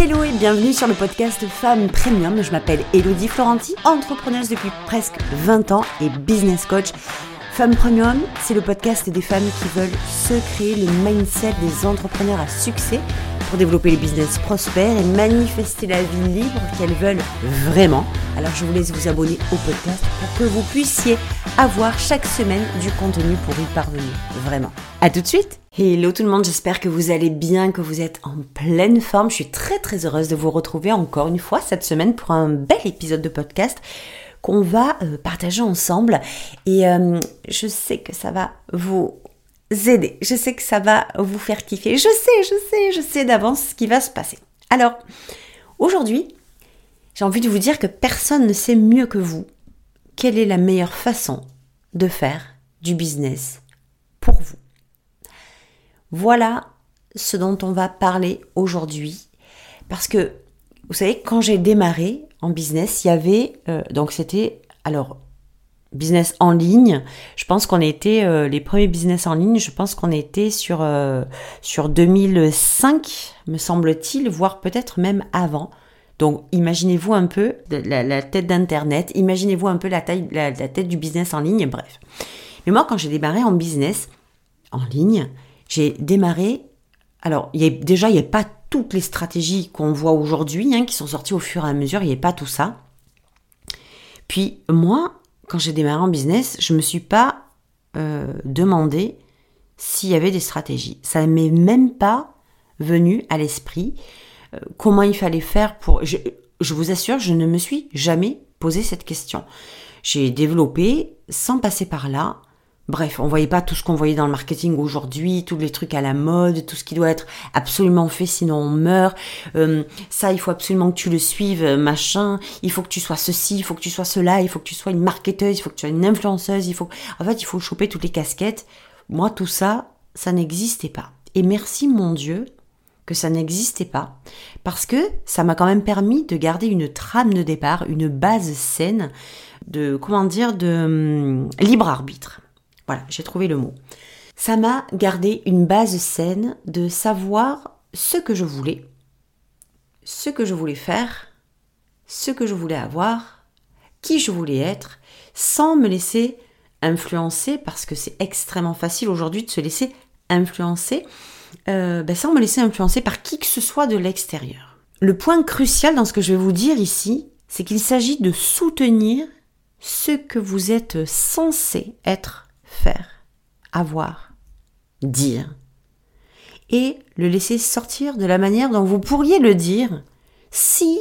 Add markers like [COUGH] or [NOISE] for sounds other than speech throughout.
Hello et bienvenue sur le podcast Femmes Premium. Je m'appelle Elodie Florenti, entrepreneuse depuis presque 20 ans et business coach. Femmes Premium, c'est le podcast des femmes qui veulent se créer le mindset des entrepreneurs à succès pour développer les business prospères et manifester la vie libre qu'elles veulent vraiment. Alors je vous laisse vous abonner au podcast pour que vous puissiez avoir chaque semaine du contenu pour y parvenir. Vraiment. À tout de suite. Hello tout le monde, j'espère que vous allez bien, que vous êtes en pleine forme. Je suis très très heureuse de vous retrouver encore une fois cette semaine pour un bel épisode de podcast qu'on va euh, partager ensemble. Et euh, je sais que ça va vous aider. Je sais que ça va vous faire kiffer. Je sais, je sais, je sais d'avance ce qui va se passer. Alors, aujourd'hui, j'ai envie de vous dire que personne ne sait mieux que vous quelle est la meilleure façon de faire du business pour vous. Voilà ce dont on va parler aujourd'hui. Parce que, vous savez, quand j'ai démarré en business, il y avait, euh, donc c'était, alors, business en ligne. Je pense qu'on était euh, les premiers business en ligne. Je pense qu'on était sur euh, sur 2005, me semble-t-il, voire peut-être même avant. Donc, imaginez-vous un peu la, tête d'Internet. Imaginez-vous un peu la taille, la, tête du business en ligne. Bref. Mais moi, quand j'ai démarré en business en ligne, j'ai démarré. Alors, déjà, il n'y a pas toutes les stratégies qu'on voit aujourd'hui, hein, qui sont sorties au fur et à mesure. Il n'y a pas tout ça. Puis moi, quand j'ai démarré en business, je me suis pas euh, demandé s'il y avait des stratégies. Ça m'est même pas venu à l'esprit euh, comment il fallait faire pour. Je vous assure, je ne me suis jamais posé cette question. J'ai développé sans passer par là Bref, on voyait pas tout ce qu'on voyait dans le marketing aujourd'hui, tous les trucs à la mode, tout ce qui doit être absolument fait sinon on meurt. Euh, ça, il faut absolument que tu le suives, euh, machin. Il faut que tu sois ceci, il faut que tu sois cela, il faut que tu sois une marketeuse, il faut que tu sois une influenceuse, il faut. En fait, il faut choper toutes les casquettes. Moi, tout ça, ça n'existait pas. Et merci mon Dieu que ça n'existait pas, parce que ça m'a quand même permis de garder une trame de départ, une base saine de, comment dire, de hum, libre arbitre. Voilà, j'ai trouvé le mot. Ça m'a gardé une base saine de savoir ce que je voulais, ce que je voulais faire, ce que je voulais avoir, qui je voulais être, sans me laisser influencer, parce que c'est extrêmement facile aujourd'hui de se laisser influencer, euh, ben, sans me laisser influencer par qui que ce soit de l'extérieur. Le point crucial dans ce que je vais vous dire ici, c'est qu'il s'agit de soutenir ce que vous êtes censé être faire, avoir, dire, et le laisser sortir de la manière dont vous pourriez le dire si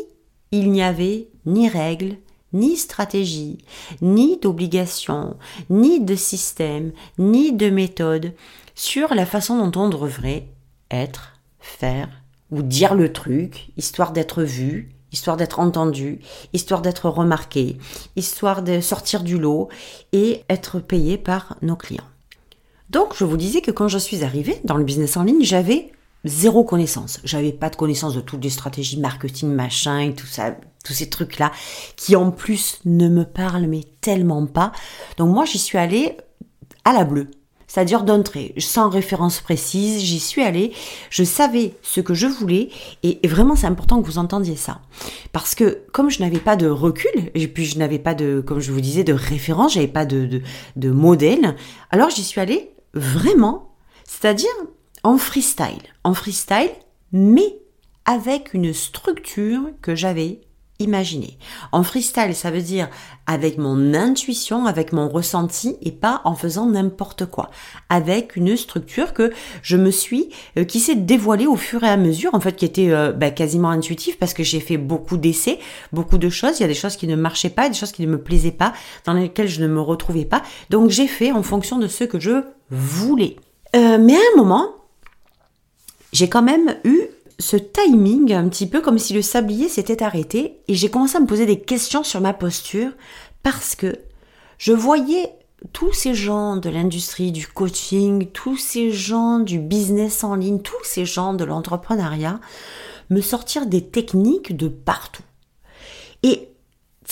il n'y avait ni règles, ni stratégie, ni d'obligation, ni de système, ni de méthode sur la façon dont on devrait être, faire ou dire le truc, histoire d'être vu, histoire d'être entendu, histoire d'être remarqué, histoire de sortir du lot et être payé par nos clients. Donc, je vous disais que quand je suis arrivée dans le business en ligne, j'avais zéro connaissance. J'avais pas de connaissance de toutes les stratégies marketing, machin et tout ça, tous ces trucs-là, qui en plus ne me parlent mais tellement pas. Donc moi, j'y suis allée à la bleue c'est-à-dire d'entrée, sans référence précise, j'y suis allée, je savais ce que je voulais, et vraiment c'est important que vous entendiez ça. Parce que comme je n'avais pas de recul, et puis je n'avais pas de, comme je vous disais, de référence, j'avais pas de, de, de modèle, alors j'y suis allée vraiment, c'est-à-dire en freestyle. En freestyle, mais avec une structure que j'avais imaginer. En freestyle, ça veut dire avec mon intuition, avec mon ressenti et pas en faisant n'importe quoi. Avec une structure que je me suis, euh, qui s'est dévoilée au fur et à mesure, en fait, qui était euh, bah, quasiment intuitive parce que j'ai fait beaucoup d'essais, beaucoup de choses. Il y a des choses qui ne marchaient pas, des choses qui ne me plaisaient pas, dans lesquelles je ne me retrouvais pas. Donc j'ai fait en fonction de ce que je voulais. Euh, mais à un moment, j'ai quand même eu ce timing, un petit peu comme si le sablier s'était arrêté, et j'ai commencé à me poser des questions sur ma posture, parce que je voyais tous ces gens de l'industrie du coaching, tous ces gens du business en ligne, tous ces gens de l'entrepreneuriat me sortir des techniques de partout. Et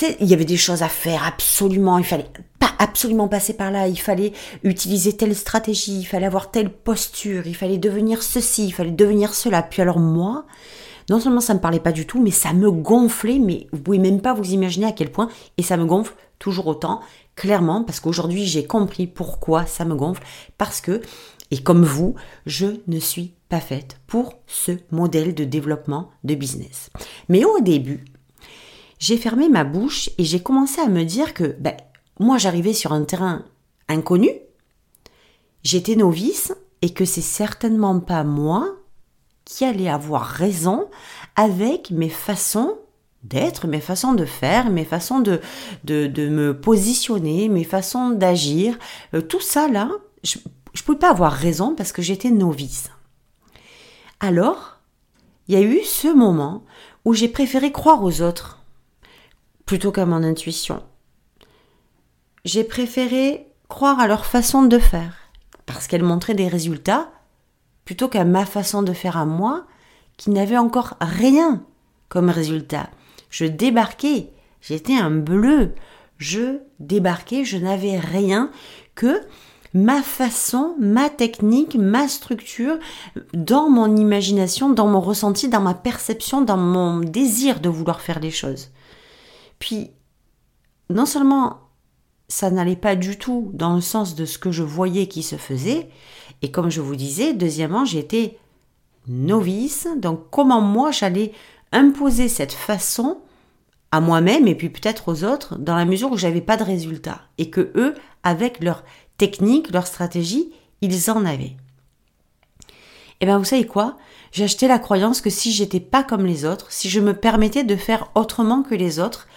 il y avait des choses à faire absolument, il fallait pas absolument passer par là, il fallait utiliser telle stratégie, il fallait avoir telle posture, il fallait devenir ceci, il fallait devenir cela. Puis alors moi, non seulement ça me parlait pas du tout, mais ça me gonflait, mais vous pouvez même pas vous imaginer à quel point, et ça me gonfle toujours autant, clairement, parce qu'aujourd'hui j'ai compris pourquoi ça me gonfle, parce que, et comme vous, je ne suis pas faite pour ce modèle de développement de business. Mais au début, j'ai fermé ma bouche et j'ai commencé à me dire que ben, moi j'arrivais sur un terrain inconnu, j'étais novice et que c'est certainement pas moi qui allait avoir raison avec mes façons d'être, mes façons de faire, mes façons de, de, me positionner, mes façons d'agir. Euh, tout ça là, je ne pouvais pas avoir raison parce que j'étais novice. Alors, il y a eu ce moment où j'ai préféré croire aux autres plutôt qu'à mon intuition. J'ai préféré croire à leur façon de faire parce qu'elle montrait des résultats plutôt qu'à ma façon de faire à moi qui n'avait encore rien comme résultat. Je débarquais, j'étais un bleu, je débarquais, je n'avais rien que ma façon, ma technique, ma structure, dans mon imagination, dans mon ressenti, dans ma perception, dans mon désir de vouloir faire les choses. Puis, non seulement ça n'allait pas du tout dans le sens de ce que je voyais qui se faisait, et comme je vous disais, deuxièmement, j'étais novice, donc comment moi j'allais imposer cette façon à moi-même et puis peut-être aux autres dans la mesure où j'avais pas de résultat et que eux avec leur technique, leur stratégie, ils en avaient. Et eh bien vous savez quoi? J'ai acheté la croyance que si j'étais pas comme les autres, si je me permettais de faire autrement que les autres,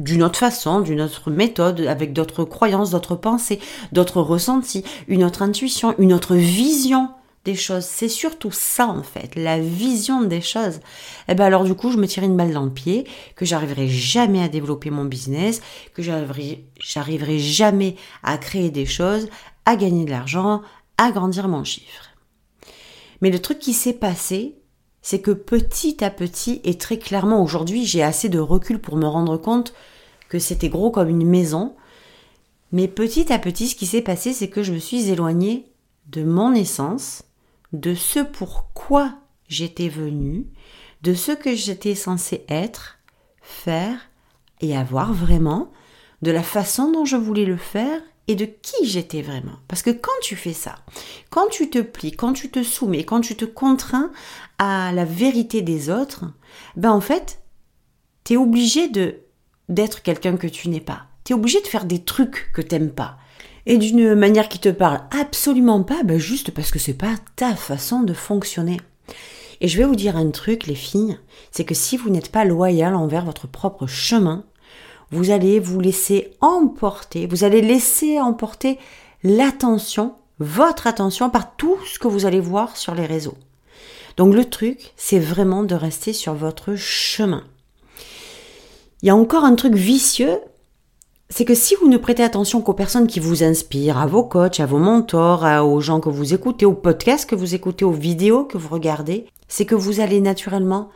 d'une autre façon, d'une autre méthode, avec d'autres croyances, d'autres pensées, d'autres ressentis, une autre intuition, une autre vision des choses. C'est surtout ça en fait, la vision des choses. Et eh ben alors du coup, je me tirais une balle dans le pied, que j'arriverai jamais à développer mon business, que j'arriverai jamais à créer des choses, à gagner de l'argent, à grandir mon chiffre. Mais le truc qui s'est passé, c'est que petit à petit, et très clairement aujourd'hui, j'ai assez de recul pour me rendre compte que c'était gros comme une maison. Mais petit à petit, ce qui s'est passé, c'est que je me suis éloignée de mon essence, de ce pourquoi j'étais venue, de ce que j'étais censée être, faire et avoir vraiment, de la façon dont je voulais le faire et de qui j'étais vraiment. Parce que quand tu fais ça, quand tu te plies, quand tu te soumets, quand tu te contrains à la vérité des autres, ben en fait, tu es obligé de d'être quelqu'un que tu n'es pas. Tu es obligé de faire des trucs que t'aimes pas. Et d'une manière qui te parle absolument pas, ben juste parce que c'est pas ta façon de fonctionner. Et je vais vous dire un truc, les filles, c'est que si vous n'êtes pas loyal envers votre propre chemin, vous allez vous laisser emporter, vous allez laisser emporter l'attention, votre attention par tout ce que vous allez voir sur les réseaux. Donc le truc, c'est vraiment de rester sur votre chemin. Il y a encore un truc vicieux, c'est que si vous ne prêtez attention qu'aux personnes qui vous inspirent, à vos coachs, à vos mentors, aux gens que vous écoutez, aux podcasts que vous écoutez, aux vidéos que vous regardez, c'est que vous allez naturellement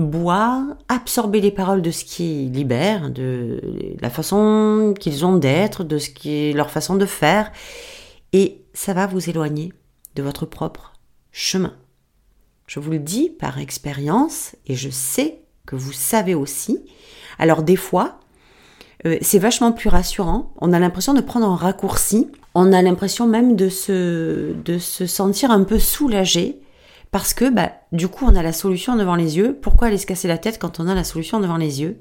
boire, absorber les paroles de ce qui libère, de la façon qu'ils ont d'être, de ce qui est leur façon de faire, et ça va vous éloigner de votre propre chemin. Je vous le dis par expérience, et je sais que vous savez aussi. Alors des fois, euh, c'est vachement plus rassurant. On a l'impression de prendre un raccourci. On a l'impression même de se, de se sentir un peu soulagé parce que bah, du coup, on a la solution devant les yeux. Pourquoi aller se casser la tête quand on a la solution devant les yeux?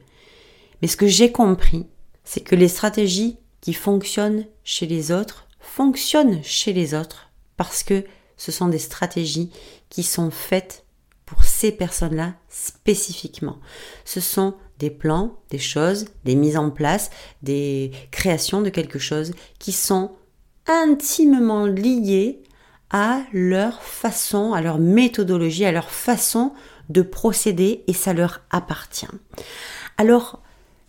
Mais ce que j'ai compris, c'est que les stratégies qui fonctionnent chez les autres fonctionnent chez les autres parce que ce sont des stratégies qui sont faites pour ces personnes-là spécifiquement. Ce sont des plans, des choses, des mises en place, des créations de quelque chose qui sont intimement liées à leur façon, à leur méthodologie, à leur façon de procéder et ça leur appartient. Alors,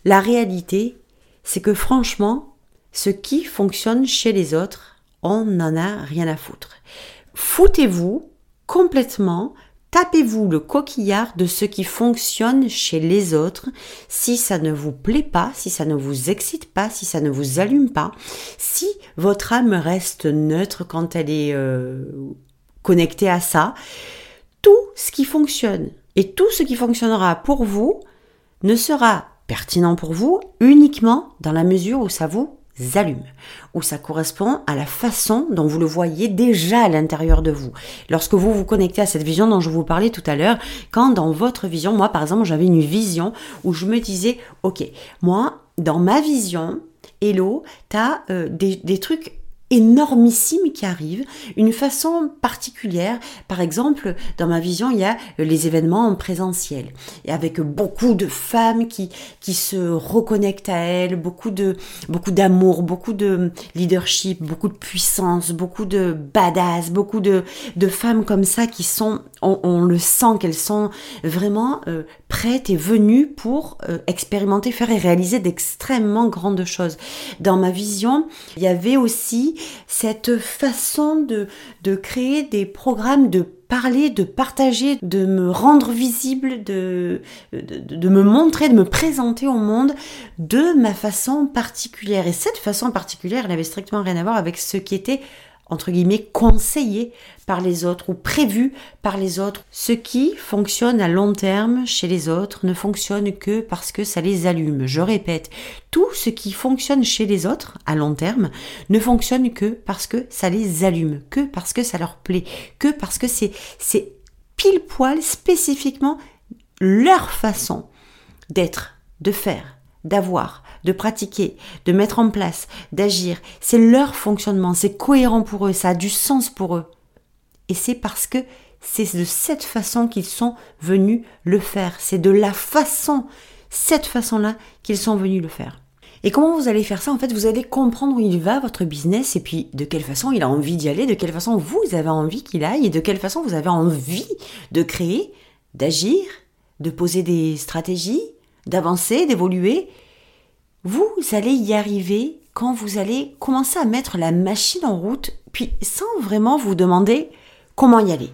la réalité, c'est que franchement, ce qui fonctionne chez les autres, on n'en a rien à foutre. Foutez-vous complètement Tapez-vous le coquillard de ce qui fonctionne chez les autres. Si ça ne vous plaît pas, si ça ne vous excite pas, si ça ne vous allume pas, si votre âme reste neutre quand elle est euh, connectée à ça, tout ce qui fonctionne Et tout ce qui fonctionnera pour vous ne sera pertinent pour vous uniquement dans la mesure où ça vous allume, où ça correspond à la façon dont vous le voyez déjà à l'intérieur de vous. Lorsque vous vous connectez à cette vision dont je vous parlais tout à l'heure, quand dans votre vision, moi par exemple j'avais une vision où je me disais, ok, moi dans ma vision, Hello, tu as euh, des, des trucs énormissime qui arrive, une façon particulière. Par exemple, dans ma vision, il y a les événements en présentiel, et avec beaucoup de femmes qui qui se reconnectent à elles, beaucoup de beaucoup d'amour, beaucoup de leadership, beaucoup de puissance, beaucoup de badass, beaucoup de de femmes comme ça qui sont, on, le sent qu'elles sont vraiment euh, prêtes et venues pour euh, expérimenter, faire et réaliser d'extrêmement grandes choses. Dans ma vision, il y avait aussi cette façon de, de créer des programmes de parler, de partager, de me rendre visible, de, de, me montrer, de me présenter au monde de ma façon particulière. Et cette façon particulière, elle avait strictement rien à voir avec ce qui était entre guillemets, conseillé par les autres ou prévu par les autres. Ce qui fonctionne à long terme chez les autres ne fonctionne que parce que ça les allume. Je répète, tout ce qui fonctionne chez les autres à long terme ne fonctionne que parce que ça les allume, que parce que ça leur plaît, que parce que c'est, c'est pile poil spécifiquement leur façon d'être, de faire, d'avoir, de pratiquer, de mettre en place, d'agir. C'est leur fonctionnement, c'est cohérent pour eux, ça a du sens pour eux. Et c'est parce que c'est de cette façon qu'ils sont venus le faire. C'est de la façon, cette façon-là, qu'ils sont venus le faire. Et comment vous allez faire ça? En fait, vous allez comprendre où il va, votre business, et puis de quelle façon il a envie d'y aller, de quelle façon vous avez envie qu'il aille, et de quelle façon vous avez envie de créer, d'agir, de poser des stratégies, d'avancer, d'évoluer, vous allez y arriver quand vous allez commencer à mettre la machine en route, puis sans vraiment vous demander comment y aller.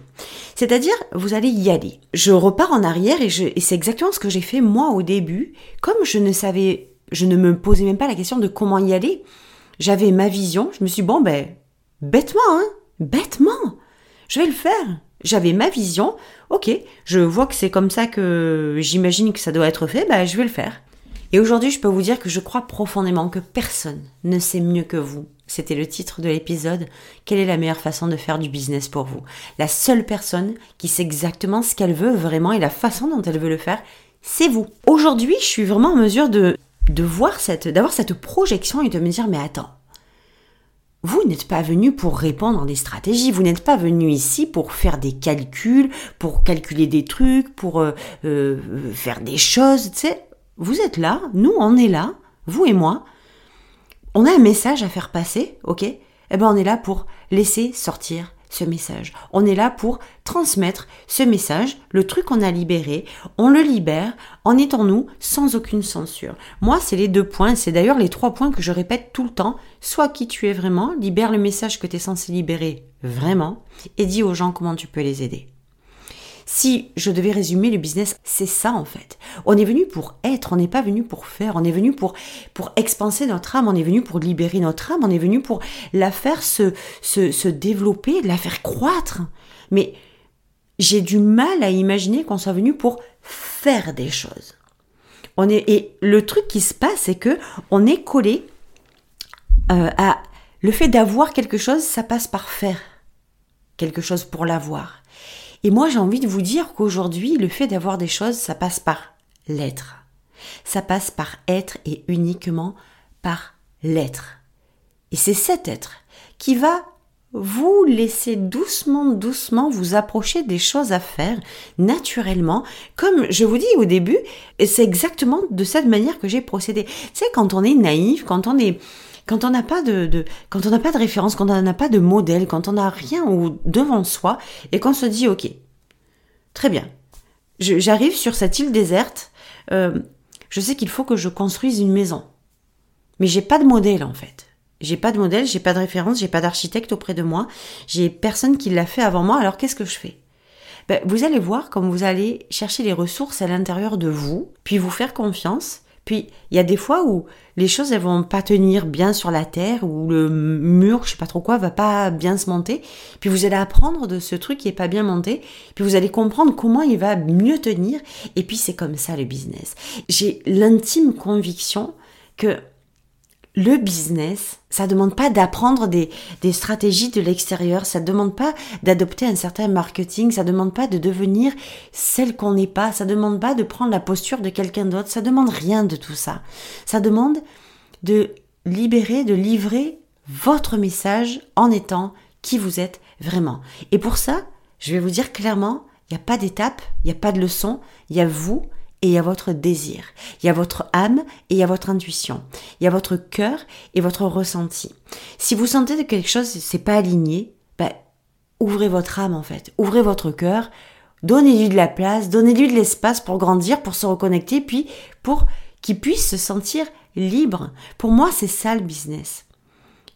C'est-à-dire, vous allez y aller. Je repars en arrière et, c'est exactement ce que j'ai fait moi au début. Comme je ne savais, je ne me posais même pas la question de comment y aller, j'avais ma vision, je me suis dit, bon ben, bêtement, hein, bêtement, je vais le faire. J'avais ma vision, ok, je vois que c'est comme ça que j'imagine que ça doit être fait, ben je vais le faire. Et aujourd'hui, je peux vous dire que je crois profondément que personne ne sait mieux que vous. C'était le titre de l'épisode. Quelle est la meilleure façon de faire du business pour vous? La seule personne qui sait exactement ce qu'elle veut vraiment et la façon dont elle veut le faire, c'est vous. Aujourd'hui, je suis vraiment en mesure de, de voir cette, d'avoir cette projection et de me dire, mais attends, vous n'êtes pas venu pour répondre à des stratégies, vous n'êtes pas venu ici pour faire des calculs, pour calculer des trucs, pour euh, euh, faire des choses, tu sais. Vous êtes là, nous on est là, vous et moi. On a un message à faire passer, ok? Eh ben on est là pour laisser sortir ce message. On est là pour transmettre ce message, le truc qu'on a libéré, on le libère en étant nous sans aucune censure. Moi, c'est les deux points, c'est d'ailleurs les trois points que je répète tout le temps. Sois qui tu es vraiment, libère le message que tu es censé libérer vraiment et dis aux gens comment tu peux les aider. Si je devais résumer le business, c'est ça en fait. On est venu pour être, on n'est pas venu pour faire, on est venu pour, pour expanser notre âme, on est venu pour libérer notre âme, on est venu pour la faire se, se, se développer, la faire croître. Mais j'ai du mal à imaginer qu'on soit venu pour faire des choses. On est, et le truc qui se passe, c'est que on est collé euh, à le fait d'avoir quelque chose, ça passe par faire quelque chose pour l'avoir. Et moi, j'ai envie de vous dire qu'aujourd'hui, le fait d'avoir des choses, ça passe par l'être. Ça passe par être et uniquement par l'être. Et c'est cet être qui va vous laisser doucement, doucement vous approcher des choses à faire naturellement. Comme je vous dis au début, c'est exactement de cette manière que j'ai procédé. Sais, quand on est naïf, quand on est, quand on n'a pas de, quand on n'a pas de référence, quand on n'a pas de modèle, quand on n'a rien devant soi et qu'on se dit ok, très bien, j'arrive sur cette île déserte, euh, je sais qu'il faut que je construise une maison, mais j'ai pas de modèle en fait. J'ai pas de modèle, j'ai pas de référence, j'ai pas d'architecte auprès de moi, j'ai personne qui l'a fait avant moi. Alors qu'est-ce que je fais? Ben, vous allez voir comme vous allez chercher les ressources à l'intérieur de vous, puis vous faire confiance, Puis il y a des fois où les choses elles vont pas tenir bien sur la terre ou le mur, je sais pas trop quoi, va pas bien se monter. Puis vous allez apprendre de ce truc qui est pas bien monté, puis vous allez comprendre comment il va mieux tenir et puis c'est comme ça le business. J'ai l'intime conviction que le business, ça demande pas d'apprendre des, stratégies de l'extérieur, ça demande pas d'adopter un certain marketing, ça demande pas de devenir celle qu'on n'est pas, ça demande pas de prendre la posture de quelqu'un d'autre, ça demande rien de tout ça. Ça demande de libérer, de livrer votre message en étant qui vous êtes vraiment. Et pour ça, je vais vous dire clairement, il n'y a pas d'étape, il n'y a pas de leçon, il y a vous, et il y a votre désir, il y a votre âme et il y a votre intuition, il y a votre cœur et votre ressenti. Si vous sentez que quelque chose c'est pas aligné, ben, ouvrez votre âme en fait, ouvrez votre cœur, donnez-lui de la place, donnez-lui de l'espace pour grandir, pour se reconnecter, puis pour qu'il puisse se sentir libre. Pour moi, c'est ça le business.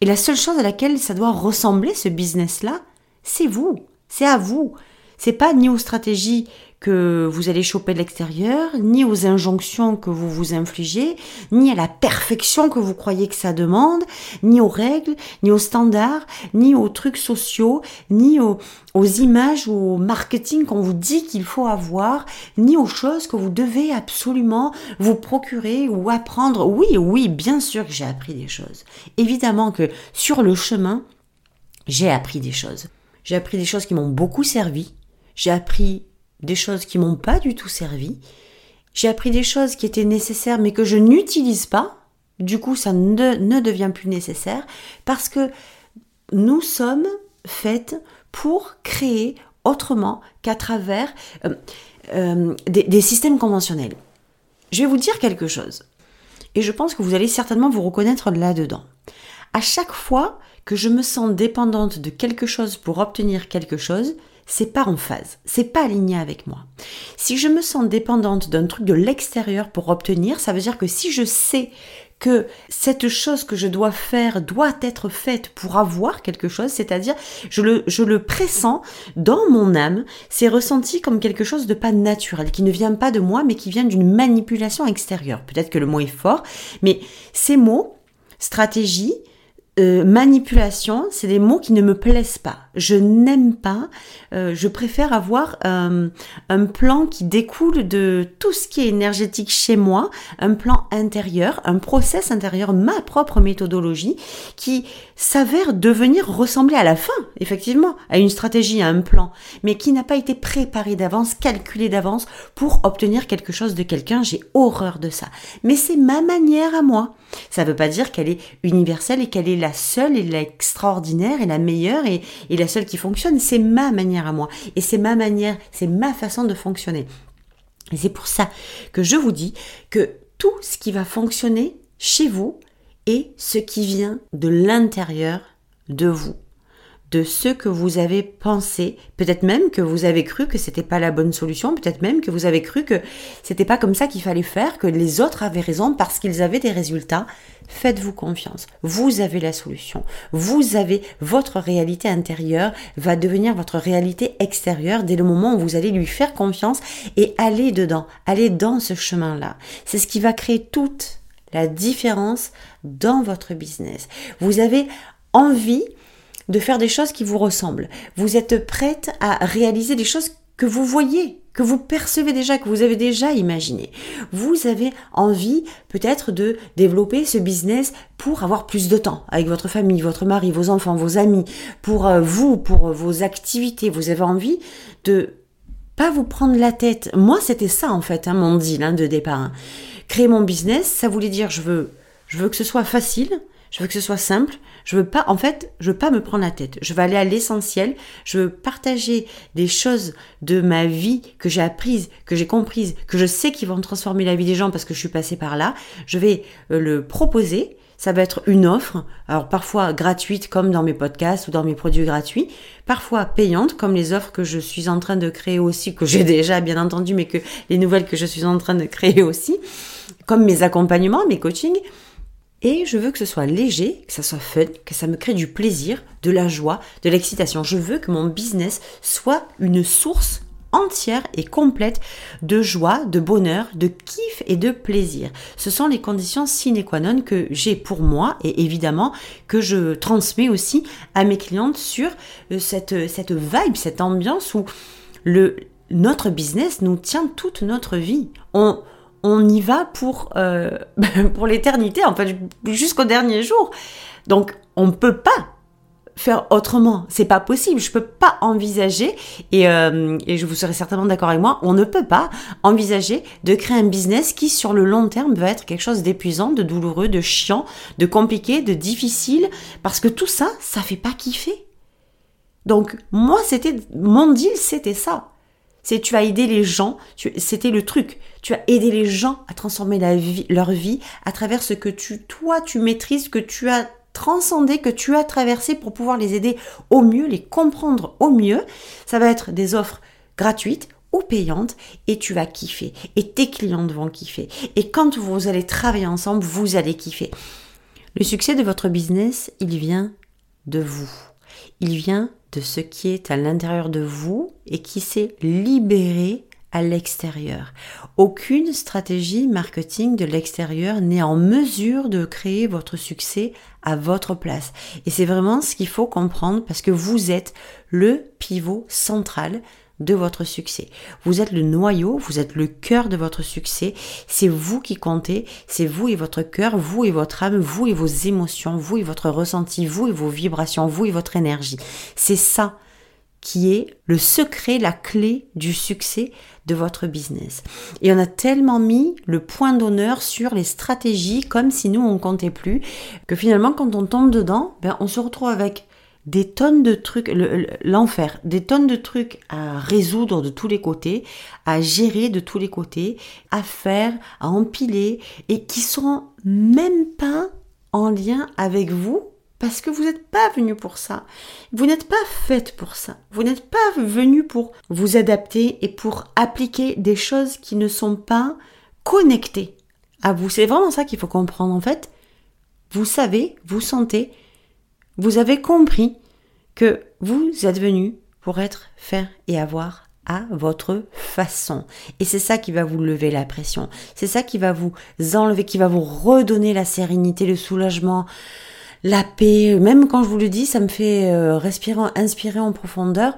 Et la seule chose à laquelle ça doit ressembler ce business-là, c'est vous, c'est à vous. C'est pas ni aux stratégies que vous allez choper de l'extérieur, ni aux injonctions que vous vous infligez, ni à la perfection que vous croyez que ça demande, ni aux règles, ni aux standards, ni aux trucs sociaux, ni aux, images ou au marketing qu'on vous dit qu'il faut avoir, ni aux choses que vous devez absolument vous procurer ou apprendre. Oui, oui, bien sûr que j'ai appris des choses. Évidemment que sur le chemin, j'ai appris des choses. J'ai appris des choses qui m'ont beaucoup servi. J'ai appris des choses qui m'ont pas du tout servi. J'ai appris des choses qui étaient nécessaires mais que je n'utilise pas. Du coup, ça ne, devient plus nécessaire parce que nous sommes faites pour créer autrement qu'à travers euh, euh, des, des systèmes conventionnels. Je vais vous dire quelque chose. Et je pense que vous allez certainement vous reconnaître là-dedans. À chaque fois que je me sens dépendante de quelque chose pour obtenir quelque chose, c'est pas en phase, c'est pas aligné avec moi. Si je me sens dépendante d'un truc de l'extérieur pour obtenir, ça veut dire que si je sais que cette chose que je dois faire doit être faite pour avoir quelque chose, c'est-à-dire je le, je le pressens dans mon âme, c'est ressenti comme quelque chose de pas naturel, qui ne vient pas de moi, mais qui vient d'une manipulation extérieure. Peut-être que le mot est fort, mais ces mots, stratégie, euh, manipulation, c'est des mots qui ne me plaisent pas. Je n'aime pas. Euh, je préfère avoir euh, un plan qui découle de tout ce qui est énergétique chez moi, un plan intérieur, un process intérieur, ma propre méthodologie, qui s'avère devenir ressembler à la fin, effectivement, à une stratégie, à un plan, mais qui n'a pas été préparé d'avance, calculé d'avance pour obtenir quelque chose de quelqu'un. J'ai horreur de ça. Mais c'est ma manière à moi. Ça ne veut pas dire qu'elle est universelle et qu'elle est la seule et l'extraordinaire et la meilleure et, et la seule qui fonctionne. C'est ma manière à moi. Et c'est ma manière, c'est ma façon de fonctionner. Et c'est pour ça que je vous dis que tout ce qui va fonctionner chez vous est ce qui vient de l'intérieur de vous de ce que vous avez pensé, peut-être même que vous avez cru que c'était pas la bonne solution, peut-être même que vous avez cru que c'était pas comme ça qu'il fallait faire, que les autres avaient raison parce qu'ils avaient des résultats. Faites-vous confiance. Vous avez la solution. Vous avez votre réalité intérieure va devenir votre réalité extérieure dès le moment où vous allez lui faire confiance et aller dedans, aller dans ce chemin-là. C'est ce qui va créer toute la différence dans votre business. Vous avez envie de faire des choses qui vous ressemblent. Vous êtes prête à réaliser des choses que vous voyez, que vous percevez déjà, que vous avez déjà imaginé. Vous avez envie peut-être de développer ce business pour avoir plus de temps avec votre famille, votre mari, vos enfants, vos amis, pour euh, vous, pour vos activités. Vous avez envie de pas vous prendre la tête. Moi, c'était ça en fait, hein, mon deal hein, de départ. Hein. Créer mon business, ça voulait dire je veux, je veux que ce soit facile, je veux que ce soit simple. Je veux pas, en fait, je veux pas me prendre la tête. Je veux aller à l'essentiel. Je veux partager des choses de ma vie que j'ai apprises, que j'ai comprises, que je sais qui vont transformer la vie des gens parce que je suis passée par là. Je vais euh, le proposer. Ça va être une offre, alors parfois gratuite comme dans mes podcasts ou dans mes produits gratuits, parfois payante comme les offres que je suis en train de créer aussi, que j'ai déjà bien entendu, mais que les nouvelles que je suis en train de créer aussi, comme mes accompagnements, mes coachings. Et je veux que ce soit léger, que ça soit fun, que ça me crée du plaisir, de la joie, de l'excitation. Je veux que mon business soit une source entière et complète de joie, de bonheur, de kiff et de plaisir. Ce sont les conditions sine qua non que j'ai pour moi et évidemment que je transmets aussi à mes clientes sur euh, cette, cette vibe, cette ambiance où le, notre business nous tient toute notre vie. On, on y va pour, euh, [LAUGHS] pour l'éternité, en fait, jusqu'au dernier jour. Donc, on ne peut pas faire autrement. C'est pas possible. Je peux pas envisager, et, euh, et je vous serai certainement d'accord avec moi, on ne peut pas envisager de créer un business qui, sur le long terme, va être quelque chose d'épuisant, de douloureux, de chiant, de compliqué, de difficile, parce que tout ça, ça fait pas kiffer. Donc, moi, c'était, mon deal, c'était ça. C'est tu as aidé les gens, c'était le truc. Tu as aidé les gens à transformer la vie, leur vie à travers ce que tu, toi, tu maîtrises, que tu as transcender, que tu as traversé pour pouvoir les aider au mieux, les comprendre au mieux. Ça va être des offres gratuites ou payantes et tu vas kiffer. Et tes clients vont kiffer. Et quand vous allez travailler ensemble, vous allez kiffer. Le succès de votre business, il vient de vous. Il vient de ce qui est à l'intérieur de vous et qui s'est libéré à l'extérieur. Aucune stratégie marketing de l'extérieur n'est en mesure de créer votre succès à votre place. Et c'est vraiment ce qu'il faut comprendre parce que vous êtes le pivot central de votre succès. Vous êtes le noyau, vous êtes le cœur de votre succès. C'est vous qui comptez, c'est vous et votre cœur, vous et votre âme, vous et vos émotions, vous et votre ressenti, vous et vos vibrations, vous et votre énergie. C'est ça qui est le secret, la clé du succès de votre business. Et on a tellement mis le point d'honneur sur les stratégies comme si nous on comptait plus que finalement quand on tombe dedans, ben, on se retrouve avec des tonnes de trucs, l'enfer, des tonnes de trucs à résoudre de tous les côtés, à gérer de tous les côtés, à faire, à empiler et qui sont même pas en lien avec vous parce que vous n'êtes pas venu pour ça. Vous n'êtes pas faite pour ça. Vous n'êtes pas venu pour vous adapter et pour appliquer des choses qui ne sont pas connectées à vous. C'est vraiment ça qu'il faut comprendre en fait. Vous savez, vous sentez, vous avez compris que vous êtes venu pour être, faire et avoir à votre façon. Et c'est ça qui va vous lever la pression. C'est ça qui va vous enlever, qui va vous redonner la sérénité, le soulagement, la paix. Même quand je vous le dis, ça me fait euh, respirer, inspirer en profondeur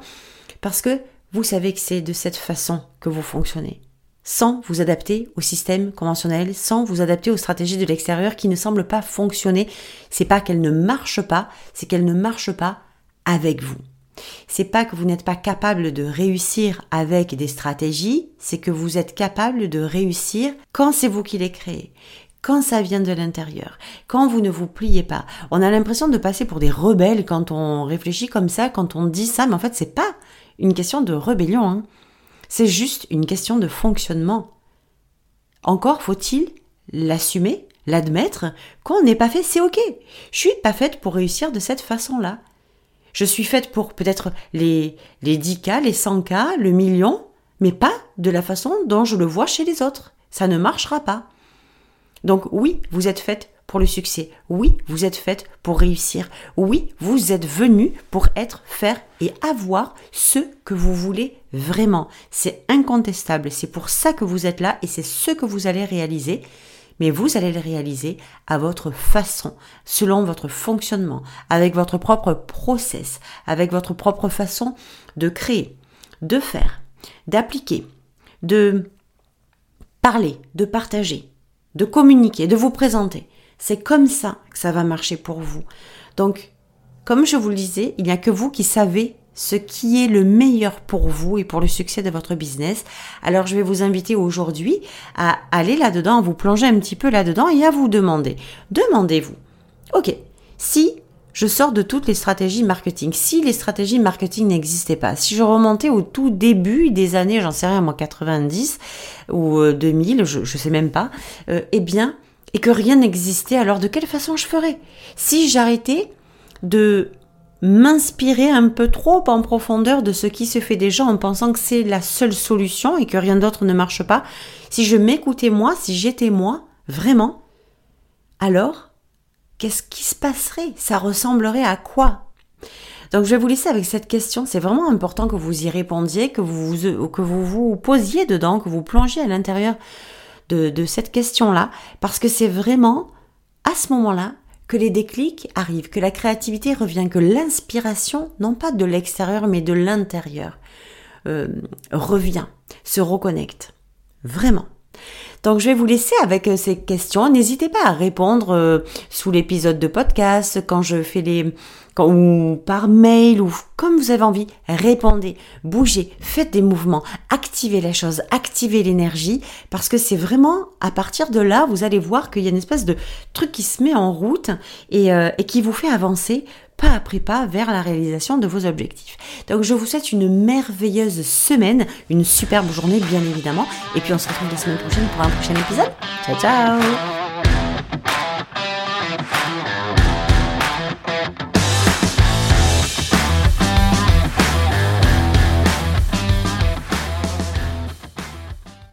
parce que vous savez que c'est de cette façon que vous fonctionnez. Sans vous adapter au système conventionnel, sans vous adapter aux stratégies de l'extérieur qui ne semblent pas fonctionner. C'est pas qu'elles ne marchent pas, c'est qu'elles ne marchent pas avec vous. C'est pas que vous n'êtes pas capable de réussir avec des stratégies, c'est que vous êtes capable de réussir quand c'est vous qui les créez quand ça vient de l'intérieur, quand vous ne vous pliez pas. On a l'impression de passer pour des rebelles quand on réfléchit comme ça, quand on dit ça, mais en fait c'est pas une question de rébellion, hein. C'est juste une question de fonctionnement. Encore faut-il l'assumer, l'admettre, qu'on n'est pas fait, c'est ok. Je suis pas faite pour réussir de cette façon-là. Je suis faite pour peut-être les, les 10K, les 100K, le million, mais pas de la façon dont je le vois chez les autres. Ça ne marchera pas. Donc oui, vous êtes faite pour le succès. Oui, vous êtes faite pour réussir. Oui, vous êtes venu pour être, faire et avoir ce que vous voulez vraiment. C'est incontestable. C'est pour ça que vous êtes là et c'est ce que vous allez réaliser. Mais vous allez le réaliser à votre façon, selon votre fonctionnement, avec votre propre process, avec votre propre façon de créer, de faire, d'appliquer, de parler, de partager de communiquer, de vous présenter. C'est comme ça que ça va marcher pour vous. Donc, comme je vous le disais, il n'y a que vous qui savez ce qui est le meilleur pour vous et pour le succès de votre business. Alors je vais vous inviter aujourd'hui à aller là-dedans, à vous plonger un petit peu là-dedans et à vous demander. Demandez-vous, ok, si je sors de toutes les stratégies marketing. Si les stratégies marketing n'existaient pas, si je remontais au tout début des années, j'en sais rien, moi 90 ou 2000, euh, je, ne sais même pas, euh, eh bien, et que rien n'existait, alors de quelle façon je ferais? Si j'arrêtais de m'inspirer un peu trop en profondeur de ce qui se fait déjà en pensant que c'est la seule solution et que rien d'autre ne marche pas, si je m'écoutais moi, si j'étais moi, vraiment, alors qu'est-ce qui se passerait? Ça ressemblerait à quoi? Donc je vais vous laisser avec cette question. C'est vraiment important que vous y répondiez, que vous que vous, vous posiez dedans, que vous plongiez à l'intérieur de, cette question-là, parce que c'est vraiment à ce moment-là que les déclics arrivent, que la créativité revient, que l'inspiration, non pas de l'extérieur, mais de l'intérieur, euh, revient, se reconnecte. Vraiment. Donc je vais vous laisser avec euh, ces questions. N'hésitez pas à répondre euh, sous l'épisode de podcast, quand je fais les... Quand, ou par mail, ou comme vous avez envie, répondez, bougez, faites des mouvements, activez la chose, activez l'énergie, parce que c'est vraiment à partir de là, vous allez voir qu'il y a une espèce de truc qui se met en route et, euh, et qui vous fait avancer pas après pas vers la réalisation de vos objectifs. Donc je vous souhaite une merveilleuse semaine, une superbe journée bien évidemment, et puis on se retrouve la semaine prochaine pour un prochain épisode. Ciao ciao